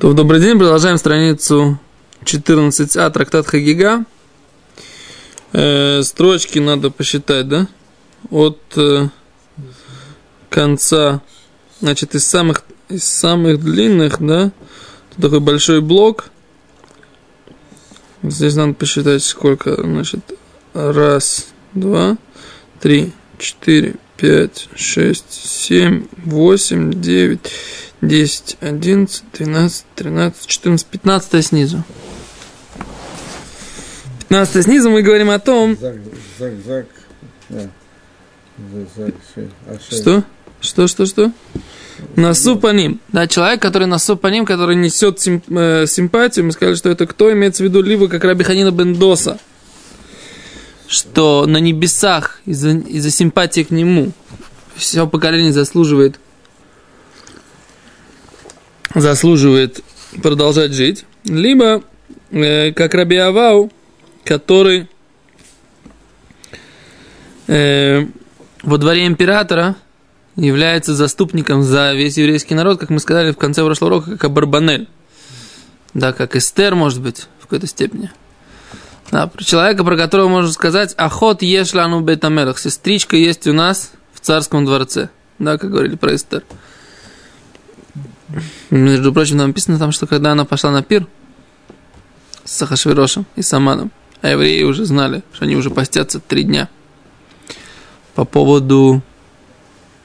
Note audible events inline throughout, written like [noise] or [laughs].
То добрый день, продолжаем страницу 14а, трактат Хагига. Э, строчки надо посчитать, да? От э, конца, значит, из самых, из самых длинных, да? Тут такой большой блок. Здесь надо посчитать, сколько, значит, раз, два, три, четыре, пять, шесть, семь, восемь, девять, 10, 11, 12, 13, 14, 15 снизу. 15 снизу мы говорим о том... Зак, зак, зак. Да. Зак, а что? Что, что, что? Носу по ним. Да, человек, который носу по ним, который несет сим, э, симпатию, мы сказали, что это кто имеется в виду, либо как Рабиханина Бендоса, что на небесах из-за из симпатии к нему все поколение заслуживает заслуживает продолжать жить, либо э, как Раби Авау, который э, во дворе императора является заступником за весь еврейский народ, как мы сказали в конце прошлого урока, как Абарбанель. Да, как Эстер, может быть, в какой-то степени. Да, про человека, про которого можно сказать, охот ешлану бетамелах, сестричка есть у нас в царском дворце. Да, как говорили про Эстер. Между прочим, там написано там, что когда она пошла на пир с Сахашвирошем и Саманом, а евреи уже знали, что они уже постятся три дня. По поводу...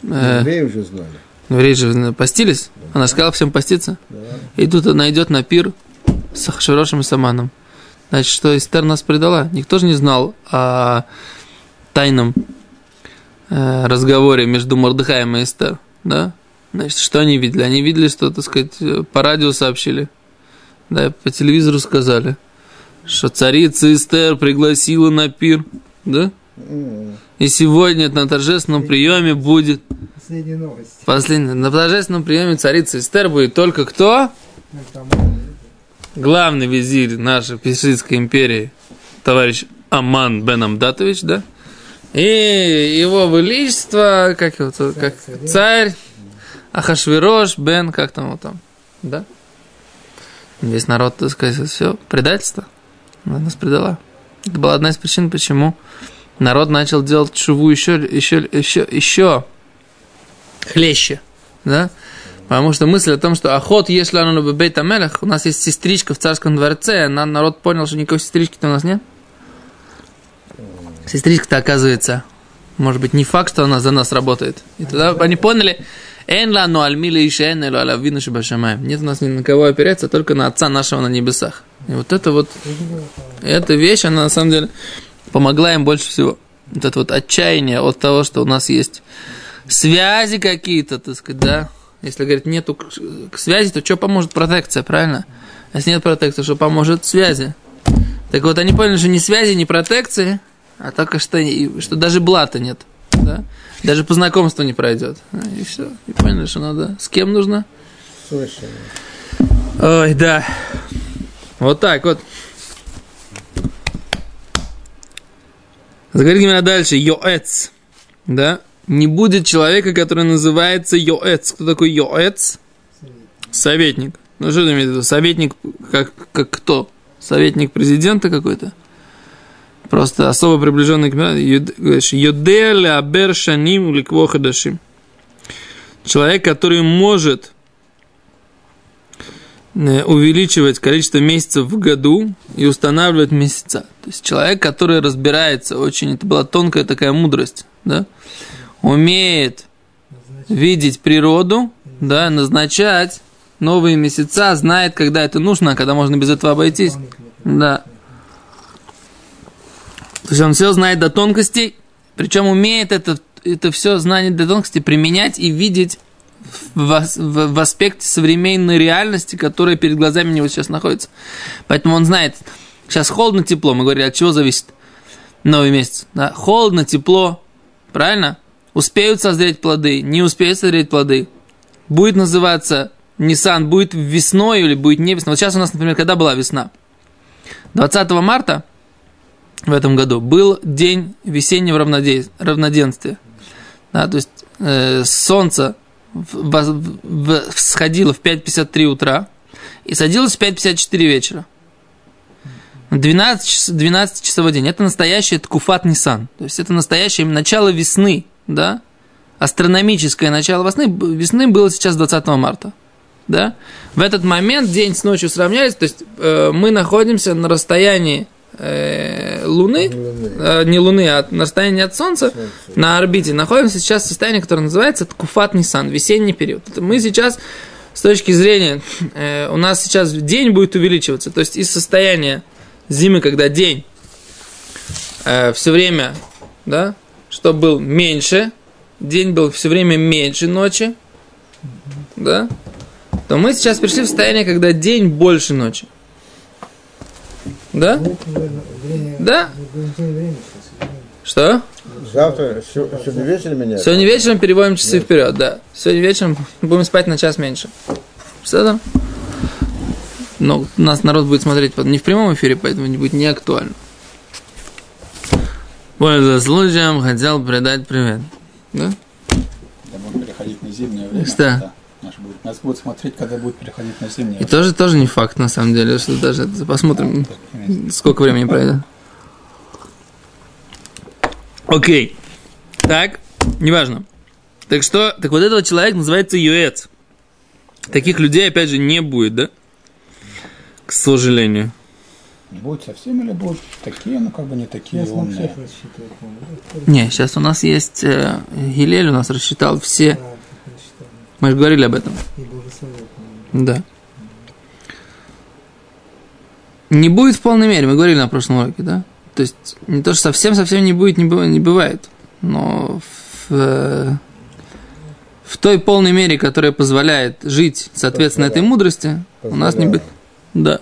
Э, евреи уже знали. Евреи же постились. Да. Она сказала всем поститься. Да. И тут она идет на пир с Сахашвирошем и Саманом. Значит, что Эстер нас предала. Никто же не знал о тайном э, разговоре между Мордыхаем и Эстер. Да? Значит, что они видели? Они видели, что, так сказать, по радио сообщили, да, по телевизору сказали, что царица Эстер пригласила на пир, да? И сегодня на торжественном приеме будет... Последняя новость. Последняя. На торжественном приеме царицы Эстер будет только кто? Главный визирь нашей Персидской империи, товарищ Аман бен Амдатович, да? И его величество, как его, как царь Ахашвирош, Бен, как там его там, да? Весь народ, так сказать, все, предательство. Она нас предала. Это была одна из причин, почему народ начал делать шуву еще, еще, еще, еще хлеще, да? Потому что мысль о том, что охот, если оно на бейт амелях, у нас есть сестричка в царском дворце, а народ понял, что никакой сестрички-то у нас нет. Сестричка-то оказывается, может быть, не факт, что она за нас работает. И тогда они поняли, Эн лану альмили и шен элу алавину шибашамаем. Нет у нас ни на кого опереться, только на Отца нашего на небесах. И вот это вот, эта вещь, она на самом деле помогла им больше всего. Вот это вот отчаяние от того, что у нас есть связи какие-то, так сказать, да. Если, говорит, нету связи, то что поможет протекция, правильно? Если нет протекции, что поможет связи? Так вот, они поняли, что ни связи, ни протекции, а только что, что даже блата нет. Да? Даже по знакомству не пройдет. И все. И поняли, что надо. С кем нужно? Слышали. Ой, да. Вот так вот. Заговорим именно дальше. Йоэц. Да? Не будет человека, который называется Йоэц. Кто такой Йоэц? Советник. Советник. Ну, что ты имеешь в виду? Советник как, как кто? Советник президента какой-то? Просто особо приближенный к Йоделя Абер Шаним Ликвохадашим. Человек, который может э, увеличивать количество месяцев в году и устанавливать месяца. То есть человек, который разбирается очень, это была тонкая такая мудрость, да, умеет видеть природу, да, назначать новые месяца, знает, когда это нужно, а когда можно без этого обойтись. Да. То есть он все знает до тонкостей, причем умеет это, это все знание до тонкости применять и видеть в, в, в аспекте современной реальности, которая перед глазами у него сейчас находится. Поэтому он знает, сейчас холодно, тепло. Мы говорили, от чего зависит новый месяц. Да? Холодно, тепло, правильно? Успеют созреть плоды, не успеют созреть плоды. Будет называться Nissan, будет весной или будет не весной. Вот сейчас у нас, например, когда была весна? 20 марта в этом году был день весеннего равноденствия. Да, то есть э, солнце в, в, в, всходило в 5.53 утра, и садилась в 5.54 вечера. 12, час, 12 часовой день. Это настоящий ткуфат Нисан. То есть это настоящее начало весны, да? Астрономическое начало весны, весны было сейчас 20 марта. Да? В этот момент день с ночью сравнялись, то есть э, мы находимся на расстоянии э, Луны, э, не Луны, а на расстоянии от Солнца, Солнце. на орбите. Находимся сейчас в состоянии, которое называется Ткуфат Нисан, весенний период. Это мы сейчас, с точки зрения, э, у нас сейчас день будет увеличиваться. То есть из состояния зимы, когда день э, все время, да, что был меньше, день был все время меньше ночи, да, то мы сейчас пришли в состояние, когда день больше ночи. Да? Ну, Да. Что? Завтра, сегодня вечером меняется? Сегодня вечером переводим часы вперед, да. Сегодня вечером будем спать на час меньше. Что там? Но нас народ будет смотреть под- не в прямом эфире, поэтому не будет не актуально. Пользуясь случаем, хотел передать привет. Да? Когда будем переходить на зимнее время. Что? да, Нас будут, нас будут смотреть, когда будет переходить на зимнее И тоже, тоже не факт, на самом деле, что даже посмотрим, сколько времени пройдет. Окей. Так, неважно. Так что, так вот этого человека называется юэц. Таких людей, опять же, не будет, да? К сожалению. Будут совсем или будут такие, ну как бы не такие Сейчас умные. Не, сейчас у нас есть... Э, Гилель у нас рассчитал все... Мы же говорили об этом. Да. Не будет в полной мере, мы говорили на прошлом уроке, да? То есть не то, что совсем-совсем не будет, не бывает, не бывает. Но в, э, в той полной мере, которая позволяет жить, соответственно, этой мудрости, у нас не будет. Да.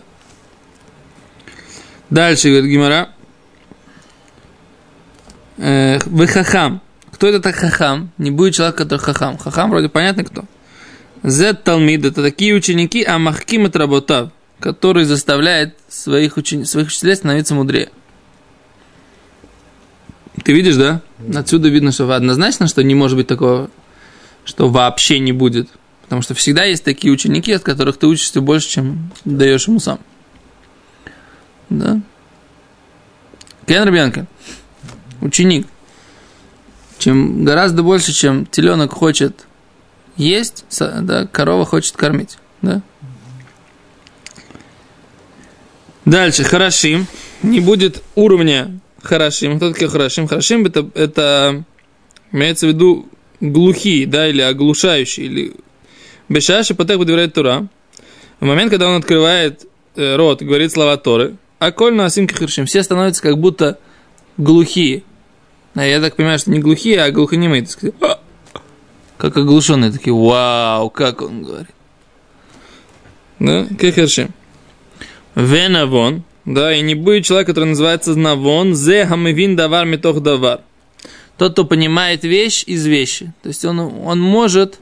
Дальше, говорит Гимара. Э, Вы хахам. Кто это так хахам? Не будет человек, который хахам. Хахам вроде понятно кто. Зет Талмид это такие ученики, а махким это работав, который заставляет своих, учени... своих учителей становиться мудрее. Ты видишь, да? Отсюда видно, что однозначно, что не может быть такого, что вообще не будет. Потому что всегда есть такие ученики, от которых ты учишься больше, чем даешь ему сам. Да? Кен Рабьянка. Ученик. Чем гораздо больше, чем теленок хочет есть, да, корова хочет кормить. Да? Дальше, хорошим. Не будет уровня хорошим. Кто такие хорошим? Хорошим это, это имеется в виду глухие, да, или оглушающие, или бешаши потек будет Тура. В момент, когда он открывает э, рот говорит слова Торы, а коль на асимки хершим, все становятся как будто глухие. А я так понимаю, что не глухие, а глухонемые. так сказать. «А!» Как оглушенные, такие, вау, как он говорит. Да, кехершим. Венавон, да, и не будет человек, который называется навон, зе хамевин давар метох давар. Тот, кто понимает вещь из вещи. То есть он, он может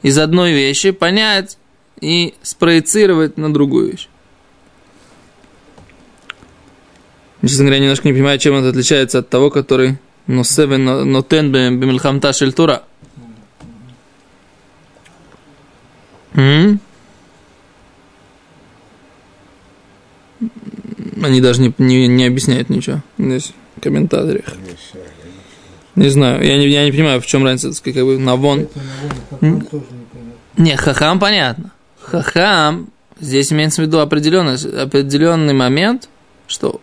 из одной вещи понять и спроецировать на другую вещь. Честно говоря, немножко не понимаю, чем это отличается от того, который носевен нотен бемельхамта шельтура. Они даже не, не, не объясняют ничего здесь в комментариях. Не знаю, я не, я не понимаю, в чем разница, как бы навон. Не, хахам понятно. Хахам, здесь имеется в виду определенный, определенный момент, что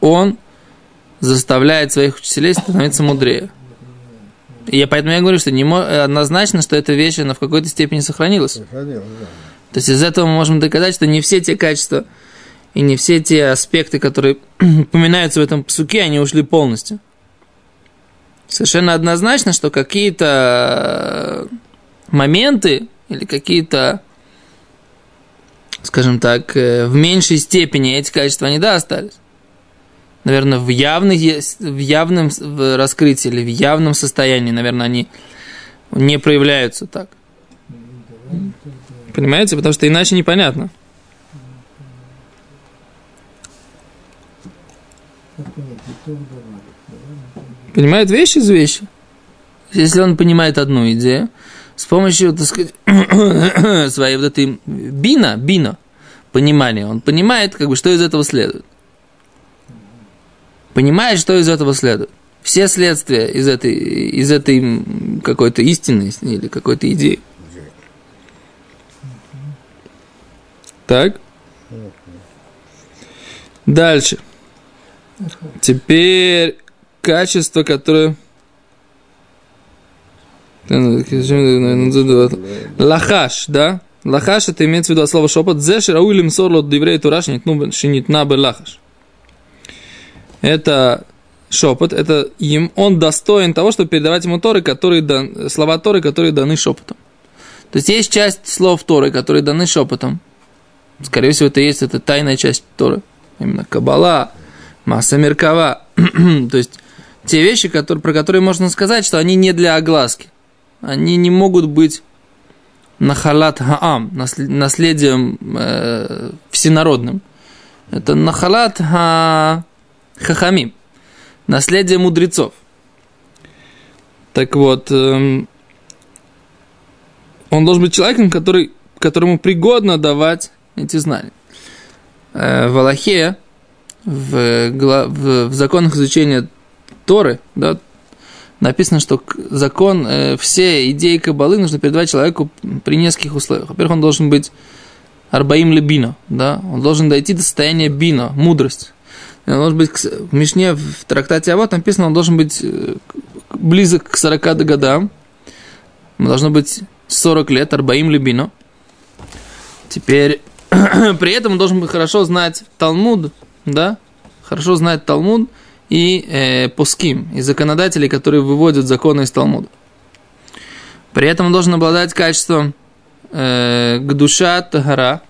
он заставляет своих учителей становиться мудрее. И я поэтому я говорю, что не однозначно, что эта вещь, она в какой-то степени сохранилась. Сохранил, да. То есть из этого мы можем доказать, что не все те качества и не все те аспекты, которые [clears throat] упоминаются в этом псуке, они ушли полностью. Совершенно однозначно, что какие-то моменты или какие-то, скажем так, э, в меньшей степени эти качества, они да, остались. Наверное, в, есть- в явном в раскрытии или в явном состоянии, наверное, они не проявляются так. Понимаете? Потому что иначе непонятно. Понимает вещи из вещи. Если он понимает одну идею, с помощью, так сказать, [coughs] своей вот этой бина, бина, понимания, он понимает, как бы, что из этого следует. Понимает, что из этого следует. Все следствия из этой, из этой какой-то истины или какой-то идеи. Так. Дальше. Теперь качество, которое... Лахаш, да? Лахаш это имеется в виду от слова шепот. Зешер ауилим сорлот диврей тураш шинитна бы лахаш. Это шепот, это им, он достоин того, чтобы передавать ему Торы, которые дан, слова Торы, которые даны шепотом. То есть есть часть слов Торы, которые даны шепотом. Скорее всего, это есть, это тайная часть Торы. Именно Кабала, Масса Меркава. [clears throat] То есть те вещи, которые, про которые можно сказать, что они не для огласки. Они не могут быть нахалат хаам, наследием э, всенародным. Это нахалат ха хахамим, наследие мудрецов. Так вот, эм, он должен быть человеком, который, которому пригодно давать эти знания. Э, в Аллахе, в, в, в законах изучения Торы, да, написано, что закон, э, все идеи Кабалы нужно передавать человеку при нескольких условиях. Во-первых, он должен быть арбаим лебино, да, он должен дойти до состояния бино, мудрость. Должен быть, в Мишне, в трактате Авод написано, он должен быть э, близок к 40 годам, должно быть 40 лет, арбаим лебино. Теперь, [clears throat] при этом он должен быть хорошо знать Талмуд, да, хорошо знать Талмуд, и э, пуским, и законодателей, которые выводят законы из Талмуда. При этом он должен обладать качеством э, гдуша тагара,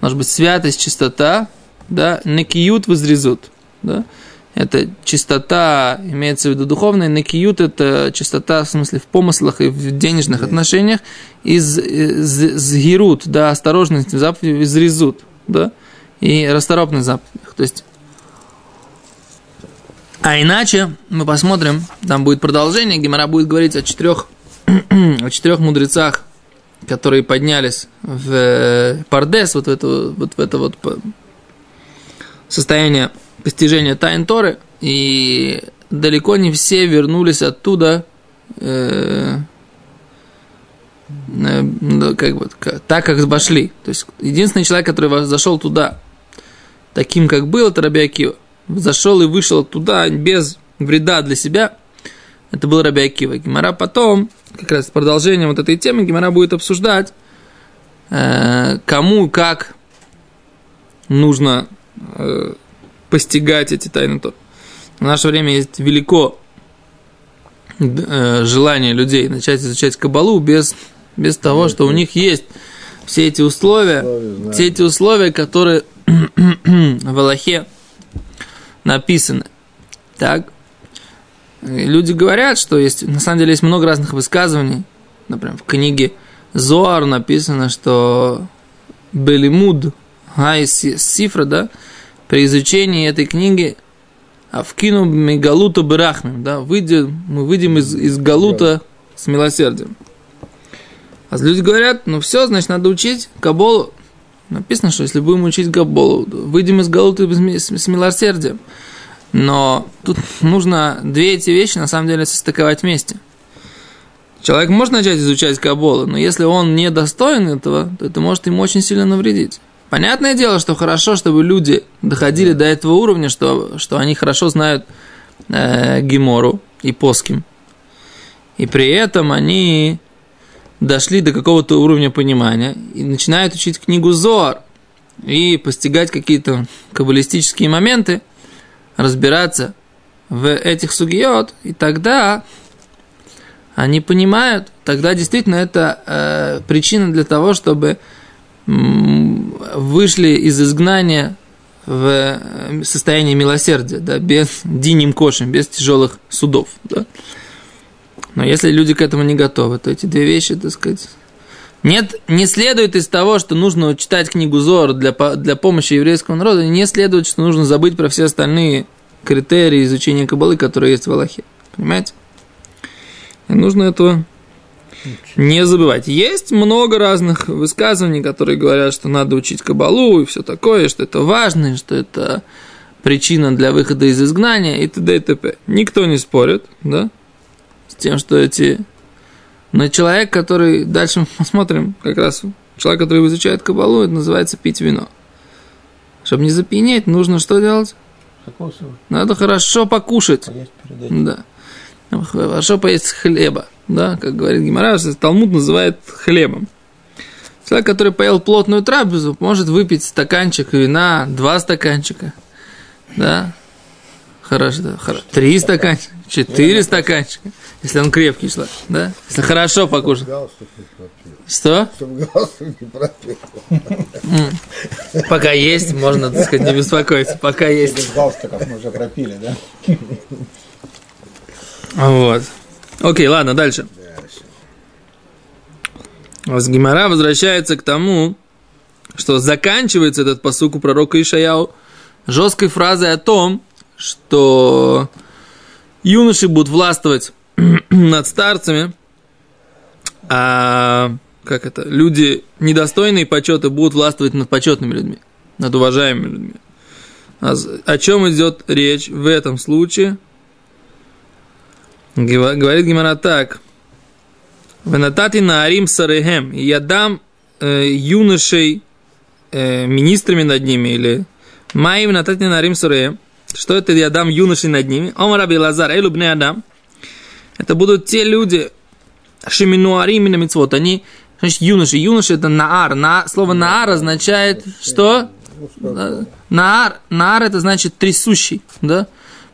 может быть святость, чистота, да, некиют возрезут, да, это чистота, имеется в виду духовная, некиют это чистота, в смысле, в помыслах и в денежных отношениях, из, из, из гирут, да, осторожность в из резут, да, и расторопность заповедях. То есть а иначе мы посмотрим, там будет продолжение, Гемора будет говорить о четырех, [clears throat] о четырех мудрецах, которые поднялись в э, Пардес, вот в это вот, в это вот состояние постижения Тайн Торы, и далеко не все вернулись оттуда э, э, как бы, так, как вошли. То есть, единственный человек, который зашел туда, таким, как был, это Раби Акива зашел и вышел туда без вреда для себя, это был Раби Акива. Гимара потом, как раз продолжение вот этой темы, Гимара будет обсуждать, э, кому, как нужно постигать эти тайны Тор. В наше время есть велико э, желание людей начать изучать Кабалу без, без того, что у них есть все эти условия, все эти условия, которые [clears throat] в Аллахе написаны. Так. Люди говорят, что есть, на самом деле есть много разных высказываний. Например, в книге Зоар написано, что Белимуд, Гай Сифра, да, при изучении этой книги Авкину Мегалута Берахмим, да, выйдем, мы выйдем из, из Галута с милосердием. А люди говорят, ну все, значит, надо учить Каболу. Написано, что если будем учить Габолу, выйдем из Галуты с милосердием. Но тут нужно две эти вещи на самом деле состыковать вместе. Человек может начать изучать Каболу, но если он не достоин этого, то это может ему очень сильно навредить. Понятное дело, что хорошо, чтобы люди доходили до этого уровня, что, что они хорошо знают э, Гемору и Поским. И при этом они дошли до какого-то уровня понимания и начинают учить книгу Зоар и постигать какие-то каббалистические моменты, разбираться в этих сугиот, и тогда они понимают, тогда действительно это э, причина для того, чтобы вышли из изгнания в э, состояние милосердия, да, без диним кошем, без тяжелых судов. Да. Но если люди к этому не готовы, то эти две вещи, так сказать, нет, не следует из того, что нужно читать книгу Зор для, для помощи еврейскому народу, не следует, что нужно забыть про все остальные критерии изучения Кабалы, которые есть в Аллахе. Понимаете? И нужно этого не забывайте. Есть много разных высказываний, которые говорят, что надо учить кабалу и все такое, что это важно, что это причина для выхода из изгнания и т.д. и т.п. Никто не спорит, да, с тем, что эти... Но человек, который... Дальше мы посмотрим как раз. Человек, который изучает кабалу, это называется пить вино. Чтобы не запьянеть, нужно что делать? Закусывать, Надо хорошо покушать. поесть перед этим. Да. Хорошо поесть хлеба, да, как говорит Гимара, Талмуд называет хлебом. Человек, который поел плотную трапезу, может выпить стаканчик вина, два стаканчика, да, хорошо, да, хорошо. три стаканчика, четыре стаканчика, если он крепкий человек, да, если хорошо покушал. Что? Чтобы галстук не пропил. Пока есть, можно, так сказать, не беспокоиться, пока есть. Без галстуков мы уже пропили, да? Вот. Окей, ладно, дальше. С Гимара возвращается к тому, что заканчивается этот посук у пророка Ишаяу жесткой фразой о том, что юноши будут властвовать [clears throat] над старцами, а как это, люди недостойные почета будут властвовать над почетными людьми, над уважаемыми людьми. А О чем идет речь в этом случае? Говорит Гимара так. Венатати на Арим Сарехем. И я дам э, юношей э, министрами над ними или Маим Натати на Арим Сарехем. Что это я дам юношей над ними? Омар Аби Лазар, Элю Бне Адам. Это будут те люди, Шиминуарим на мицвот. Они, значит, юноши. Юноши это наар. На, слово наар означает, что? Наар, наар это значит трясущий, да?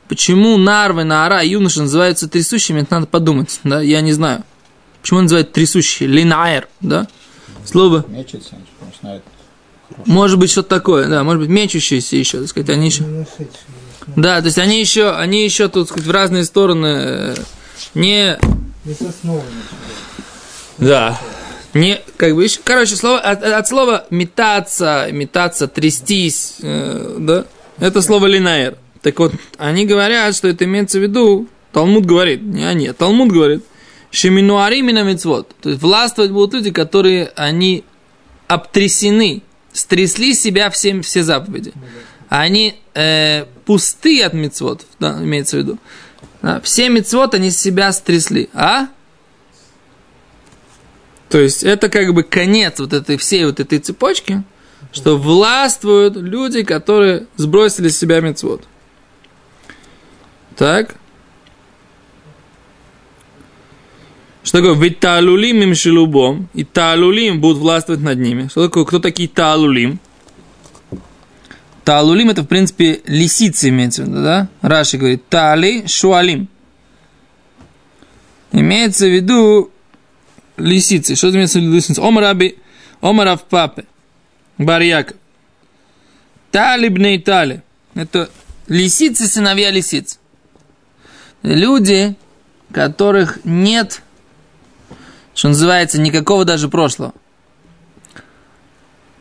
Почему нарвы, наара и юноши называются трясущими, это надо подумать, да? Я не знаю. Почему называют трясущие? Линаэр, да? Слово, Мечется, начинает может быть, что-то такое, да, может быть, мечущиеся еще, так сказать, они еще... Нашедшие. Да, то есть они еще, они еще, тут, так сказать, в разные стороны э, не Не. Да. Не, как бы еще, короче, слово, от, от слова метаться, метаться, трястись, э, да, это слово линаер. Так вот, они говорят, что это имеется в виду, Талмуд говорит, не они, а Талмуд говорит, шеминуаримина мицвод, то есть властвовать будут люди, которые, они обтрясены, стрясли себя всем, все заповеди. Они э, пусты от мицвод, да, имеется в виду. Да, все мицвод они себя стрясли. А? То есть это как бы конец вот этой всей вот этой цепочки, что властвуют люди, которые сбросили с себя мецвод. Так. Что такое? Ведь таалулим им шелубом, и таалулим будут властвовать над ними. Что такое? Кто такие таалулим? Таалулим это, в принципе, лисицы имеется в виду, да? Раши говорит, таали шуалим. Имеется в виду лисицы. Что имеется в виду лисицы? Омараби, омарав папе, барьяков. Тали бней тали. Это лисицы, сыновья лисиц. Люди, которых нет, что называется, никакого даже прошлого.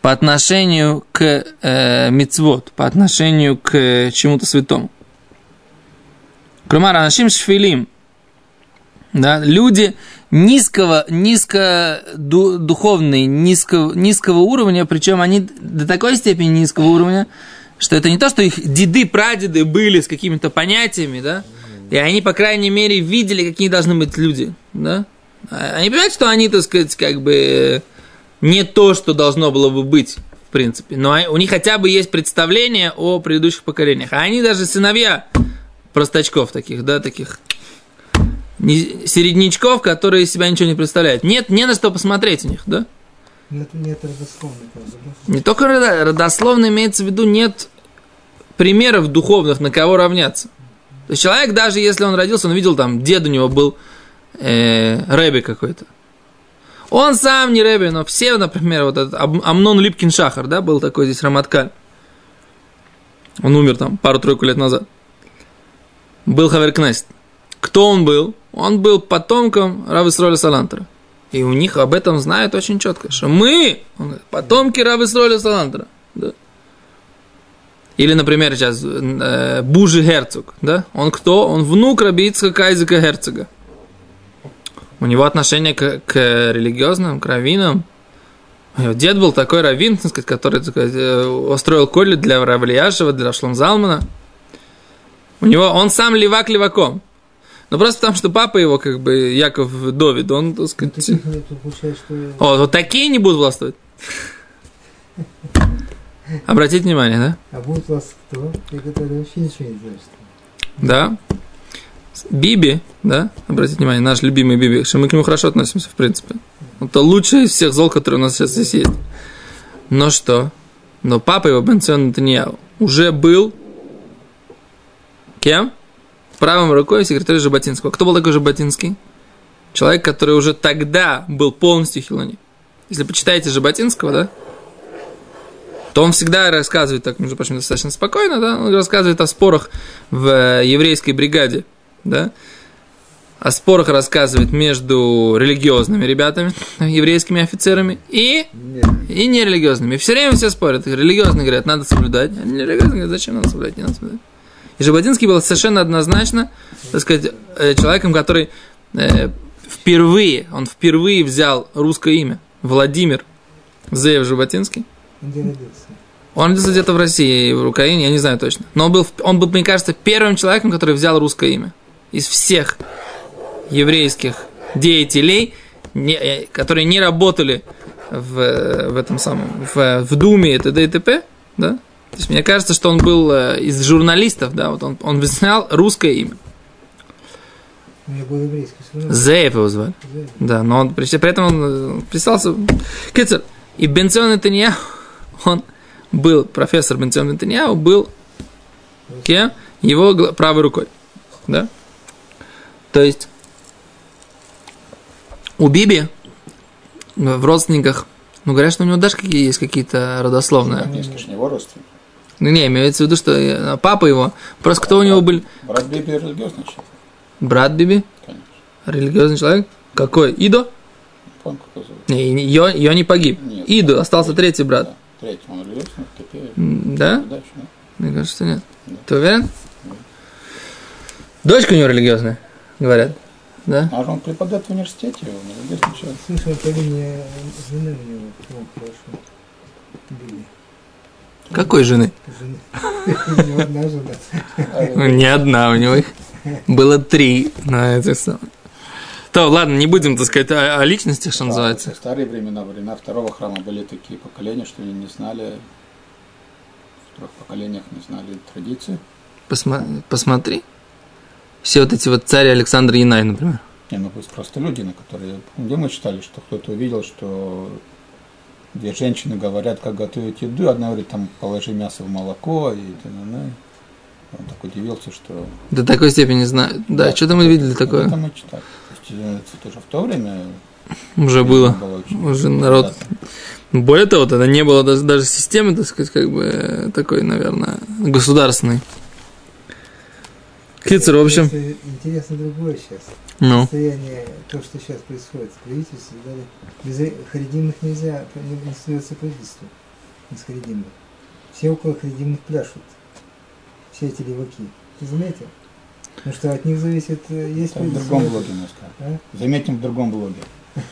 По отношению к э, мицвод, по отношению к чему-то святому. Кромар, анашим шфилим. Да, люди низкого, низко ду- духовные, низкого, низкого уровня, причем они до такой степени низкого уровня, что это не то, что их деды, прадеды были с какими-то понятиями, да, и они, по крайней мере, видели, какие должны быть люди, да. А Они понимают, что они, так сказать, как бы не то, что должно было бы быть, в принципе, но у них хотя бы есть представление о предыдущих поколениях. А они даже сыновья простачков таких, да, таких середнячков, которые из себя ничего не представляют. Нет, не на что посмотреть у них, да? Нет, нет родословной? Не только родо- родословно имеется в виду, нет примеров духовных, на кого равняться. То есть человек, даже если он родился, он видел там, дед у него был э, Рэби какой-то. Он сам не Рэби, но все, например, вот этот Ам- Амнон Липкин Шахар, да, был такой здесь Раматкаль. Он умер там пару-тройку лет назад. Был Хаверкнест. Кто он был? Он был потомком Равы Сроля Салантера. И у них об этом знают очень четко, что мы, потомки Равы Сроля Салантера. Да. Или, например, сейчас э, Бужи Герцог, да? Он кто? Он внук Раби Ицхака Айзека Герцога. У него отношение к, к религиозным, к раввинам. Дед был такой раввин, так сказать, который так сказать, э, устроил колли для Равлияшева, для Шломзалмана. У него, он сам левак леваком. Но просто потому, что папа его, как бы, Яков Довид, он, так сказать... О, вот такие не будут властвовать. Обратите внимание, да? А будут вас кто? Те, которые вообще ничего не знают. что? Да. Биби, да, обратите внимание, наш любимый Биби, что мы к нему хорошо относимся, в принципе. Это лучший из всех зол, которые у нас сейчас здесь есть. Но что? Но папа его, Бенцион Натаньяу, уже был кем? Правой рукой секретаря Жаботинского. Кто был такой Жаботинский? Человек, который уже тогда был полностью хилони. Если почитаете Жаботинского, да, то он всегда рассказывает, так, между прочим, достаточно спокойно, да, он рассказывает о спорах в э, еврейской бригаде, да, о спорах рассказывает между религиозными ребятами, еврейскими офицерами и, Нет. и нерелигиозными. Все время все спорят. Религиозные говорят, надо соблюдать, а нерелигиозные говорят, зачем надо соблюдать, не надо соблюдать. И Жаботинский был совершенно однозначно, так сказать, э, человеком, который э, впервые, он впервые взял русское имя, Владимир Зеев Жаботинский. Он где родился? Он родился где-то в России, в Украине, я не знаю точно. Но он был, он был, мне кажется, первым человеком, который взял русское имя. Из всех еврейских деятелей, не- э, которые не работали в, э, в этом самом, в, в Думе и т.д. и т.п., да? То есть мне кажется, что он был э, из журналистов, да, вот он, он взял русское имя. У меня был еврейский. Зеев его звали. Зеев. Да, но он, при, при этом он э, присался... Кицер, и Бенцион Нетаньяу, он был, профессор Бенцион Нетаньяу был кем? Его правой рукой. Да? То есть у Биби в родственниках, ну, говорят, что у него даже какие есть какие-то родословные. Если ж не его родственник. Ну, не, имеется в виду, что э, папа его, просто кто у него был? Брат Биби религиозный человек, Брат Биби? конечно. Религиозный человек? Какой? Идо? Не его зовут. Не, погиб. Нет. Иду, остался третий брат. Да, третий, он религиозный, теперь Да? дальше, да? Мне кажется, что нет. Ты уверен? Дочка у него религиозная, говорят. Да? А же он преподает в университете, он религиозный человек. Слышал по линии жены у него. Хорошо. Били. Какой жены? Жены. У него одна жена. Не одна, у него их было три на этих самых. То, ладно, не будем, так сказать, о, о личностях, что называется. В старые времена, времена второго храма были такие поколения, что они не знали, в трех поколениях не знали традиции. Посма- посмотри. Все вот эти вот цари Александр Янай, например. Не, ну пусть просто люди, на которые... Где мы читали, что кто-то увидел, что две женщины говорят, как готовить еду, одна говорит, там, положи мясо в молоко, и. Он так удивился, что... До такой степени знаю. Да, что-то мы видели такое. Это мы читали. Э, тоже в то время Уже было. очень Уже народ. Более того, тогда не было даже, даже системы, так сказать, как бы э, такой, наверное, государственной. Кицер, в общем, Интересно- другое сейчас. ну, Состояние, то, что сейчас происходит в правительстве, да, без ре- харидимных нельзя, не, становится правительство без харидимных. Все около харидимных пляшут. Все эти леваки. Ты заметил? Потому что от них зависит, э, есть Это в другом блоге мы скажем. А? Заметим в другом блоге. [laughs]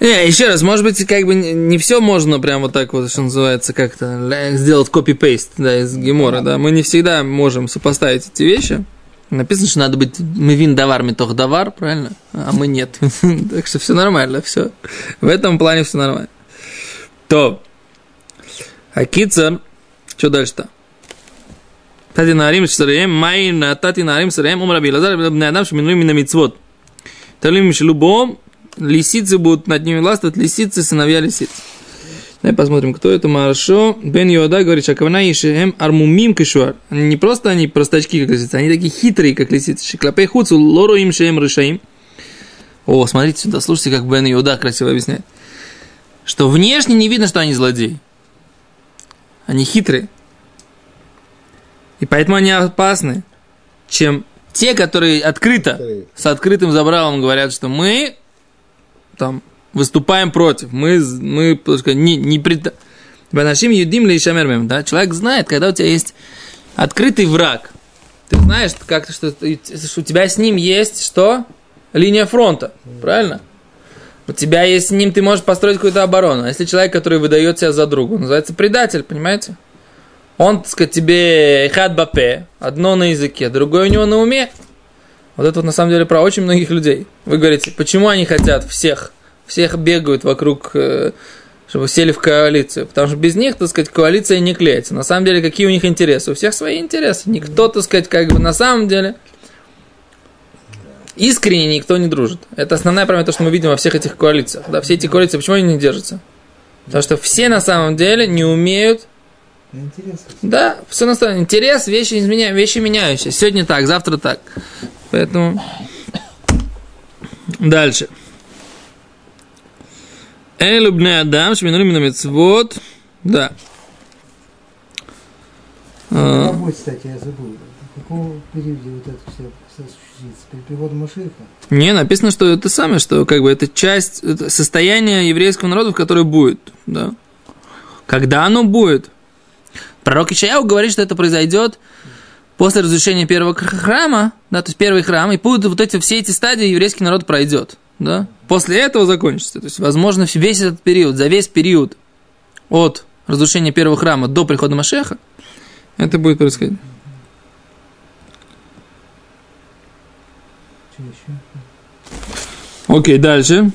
не, еще раз, может быть, как бы не, все можно прям вот так вот, что называется, как-то сделать копи-пейст, да, из Гемора, да, мы не всегда можем сопоставить эти вещи. Написано, что надо быть мивин давар митох давар, правильно? А мы нет. [laughs] так что все нормально, все. В этом плане все нормально. То. А Кицер, что дальше-то? Тати нарим сараем, май на тати нарим сараем, ум раби лазар, на адам шминуем на мицвод. Талим шлюбом, лисицы будут над ними властвовать, лисицы, сыновья лисиц. Давай посмотрим, кто это Маршо. Бен Йода говорит, Шакавна и Шеем Армумим Кишуар. Не просто они простачки, как лисицы, они такие хитрые, как лисицы. Шиклапей Хуцу, Лору им Шеем Рышаим. О, смотрите сюда, слушайте, как Бен Йода красиво объясняет. Что внешне не видно, что они злодеи. Они хитрые. И поэтому они опасны, чем те, которые открыто, с открытым забралом говорят, что мы там выступаем против, мы, мы не, не пред... Банашим юдим ли шамермем, да? Человек знает, когда у тебя есть открытый враг. Ты знаешь, как, что, что у тебя с ним есть что? линия фронта, правильно? У тебя есть с ним, ты можешь построить какую-то оборону. А если человек, который выдает себя за друга, называется предатель, понимаете? Он, так сказать, тебе хат бапе, одно на языке, другое у него на уме. Вот это вот на самом деле про очень многих людей. Вы говорите, почему они хотят всех, всех бегают вокруг, э, чтобы сели в коалицию. Потому что без них, так сказать, коалиция не клеится. На самом деле, какие у них интересы? У всех свои интересы. Никто, так сказать, как бы на самом деле искренне никто не дружит. Это основная проблема, то, что мы видим во всех этих коалициях. Да, все эти коалиции, почему они не держатся? Потому что все на самом деле не умеют Интересно. да, все на самом Интерес, вещи, изменя... вещи меняющие. Сегодня так, завтра так. Поэтому... Дальше. Элю бне адам, шминули на мецвод. Да. На работе, кстати, я забыл. В каком периоде вот это все осуществится? Машиха? Не, написано, что это самое, что как бы это часть это состояния еврейского народа, в которое будет. Да. Когда оно будет? Пророк Ишаяу говорит, что это произойдет после разрушения первого хр- храма, да, то есть первый храм, и будут вот эти, все эти стадии еврейский народ пройдет, да. После этого закончится. То есть, возможно, весь этот период, за весь период от разрушения первого храма до прихода Машеха, это будет происходить. Окей, дальше.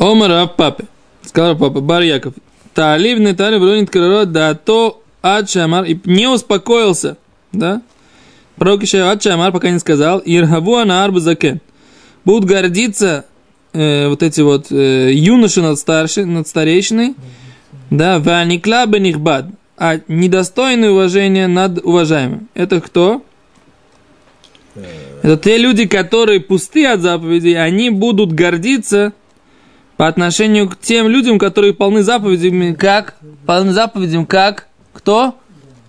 Омар Рав папе. Сказал папа, Бар Яков. Талиб не талиб ронит карарот, да то ад шамар. И не успокоился. Да? Пророк еще ад шамар, пока не сказал. Ирхаву ана арбу закен. Будут гордиться э, вот эти вот э, юноши над, старши, над старейшиной. Да, ваникла бенихбад. А недостойное уважение над уважаемым. Это кто? Это те люди, которые пусты от заповедей, они будут гордиться по отношению к тем людям, которые полны заповедями, как? Полны заповедям, как? Кто?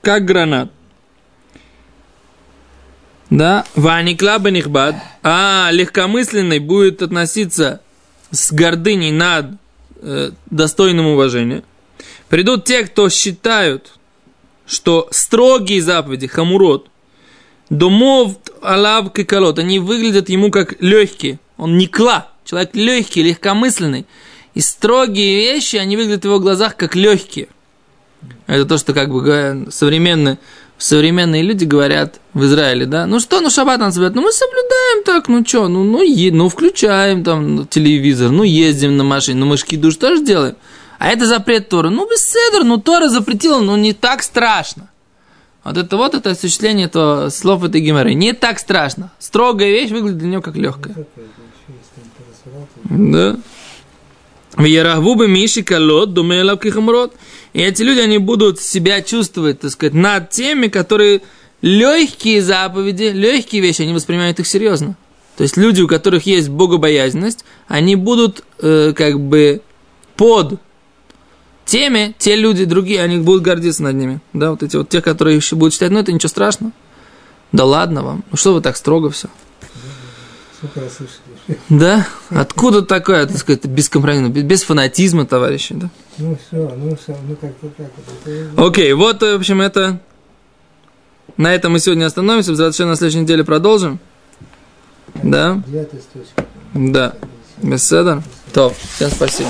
Как гранат. Да? Ваникла бенихбад. А легкомысленный будет относиться с гордыней над э, достойным уважения. Придут те, кто считают, что строгие заповеди, хамурот, Домов алав кекалот, они выглядят ему как легкие. Он не кла, человек легкий, легкомысленный. И строгие вещи, они выглядят в его глазах как легкие. Это то, что как бы современные, современные люди говорят в Израиле, да? Ну что, ну шаббат нам соблюдать? Ну мы соблюдаем так, ну что, ну, ну, е- ну включаем там телевизор, ну ездим на машине, ну мы ж кидуш тоже делаем. А это запрет Тора. Ну без седра, ну Тора запретила, ну не так страшно. Вот это вот это осуществление этого слов этой геморрой. Не так страшно. Строгая вещь выглядит для него как легкая. Да. В Ярахвубе Миши Калот, Думелав Кихамрот. И эти люди, они будут себя чувствовать, так сказать, над теми, которые легкие заповеди, легкие вещи, они воспринимают их серьезно. То есть люди, у которых есть богобоязненность, они будут э, как бы под теми, те люди другие, они будут гордиться над ними. Да, вот эти вот те, которые еще будут считать, ну это ничего страшного. Да ладно вам, ну что вы так строго все? Да? Откуда такое, так сказать, бескомпромиссно, без фанатизма, товарищи, да? Ну все, ну все, ну как-то так. Окей, вот, в общем, это... На этом мы сегодня остановимся, возвращение на следующей неделе продолжим. Да? Да. Беседа. То, всем спасибо.